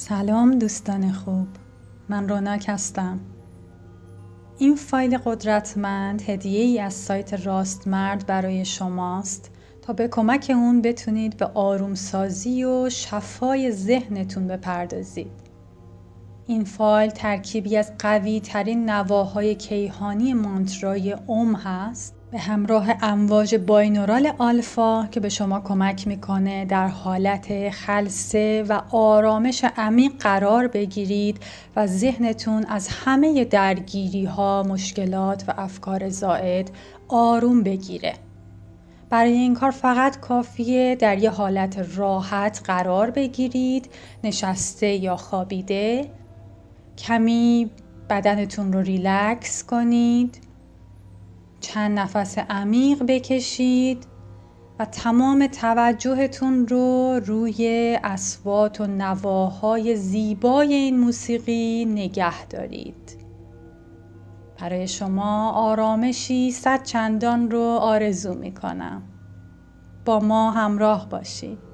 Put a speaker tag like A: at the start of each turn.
A: سلام دوستان خوب. من روناک هستم. این فایل قدرتمند هدیه ای از سایت راست مرد برای شماست تا به کمک اون بتونید به آرومسازی و شفای ذهنتون بپردازید. این فایل ترکیبی از قوی ترین نواهای کیهانی مانترای اوم هست. به همراه امواج باینورال آلفا که به شما کمک می‌کنه در حالت خلصه و آرامش عمیق قرار بگیرید و ذهنتون از همه درگیری ها، مشکلات و افکار زائد آروم بگیره. برای این کار فقط کافیه در یه حالت راحت قرار بگیرید نشسته یا خوابیده کمی بدنتون رو ریلکس کنید چند نفس عمیق بکشید و تمام توجهتون رو روی اسوات و نواهای زیبای این موسیقی نگه دارید. برای شما آرامشی صد چندان رو آرزو می کنم با ما همراه باشید.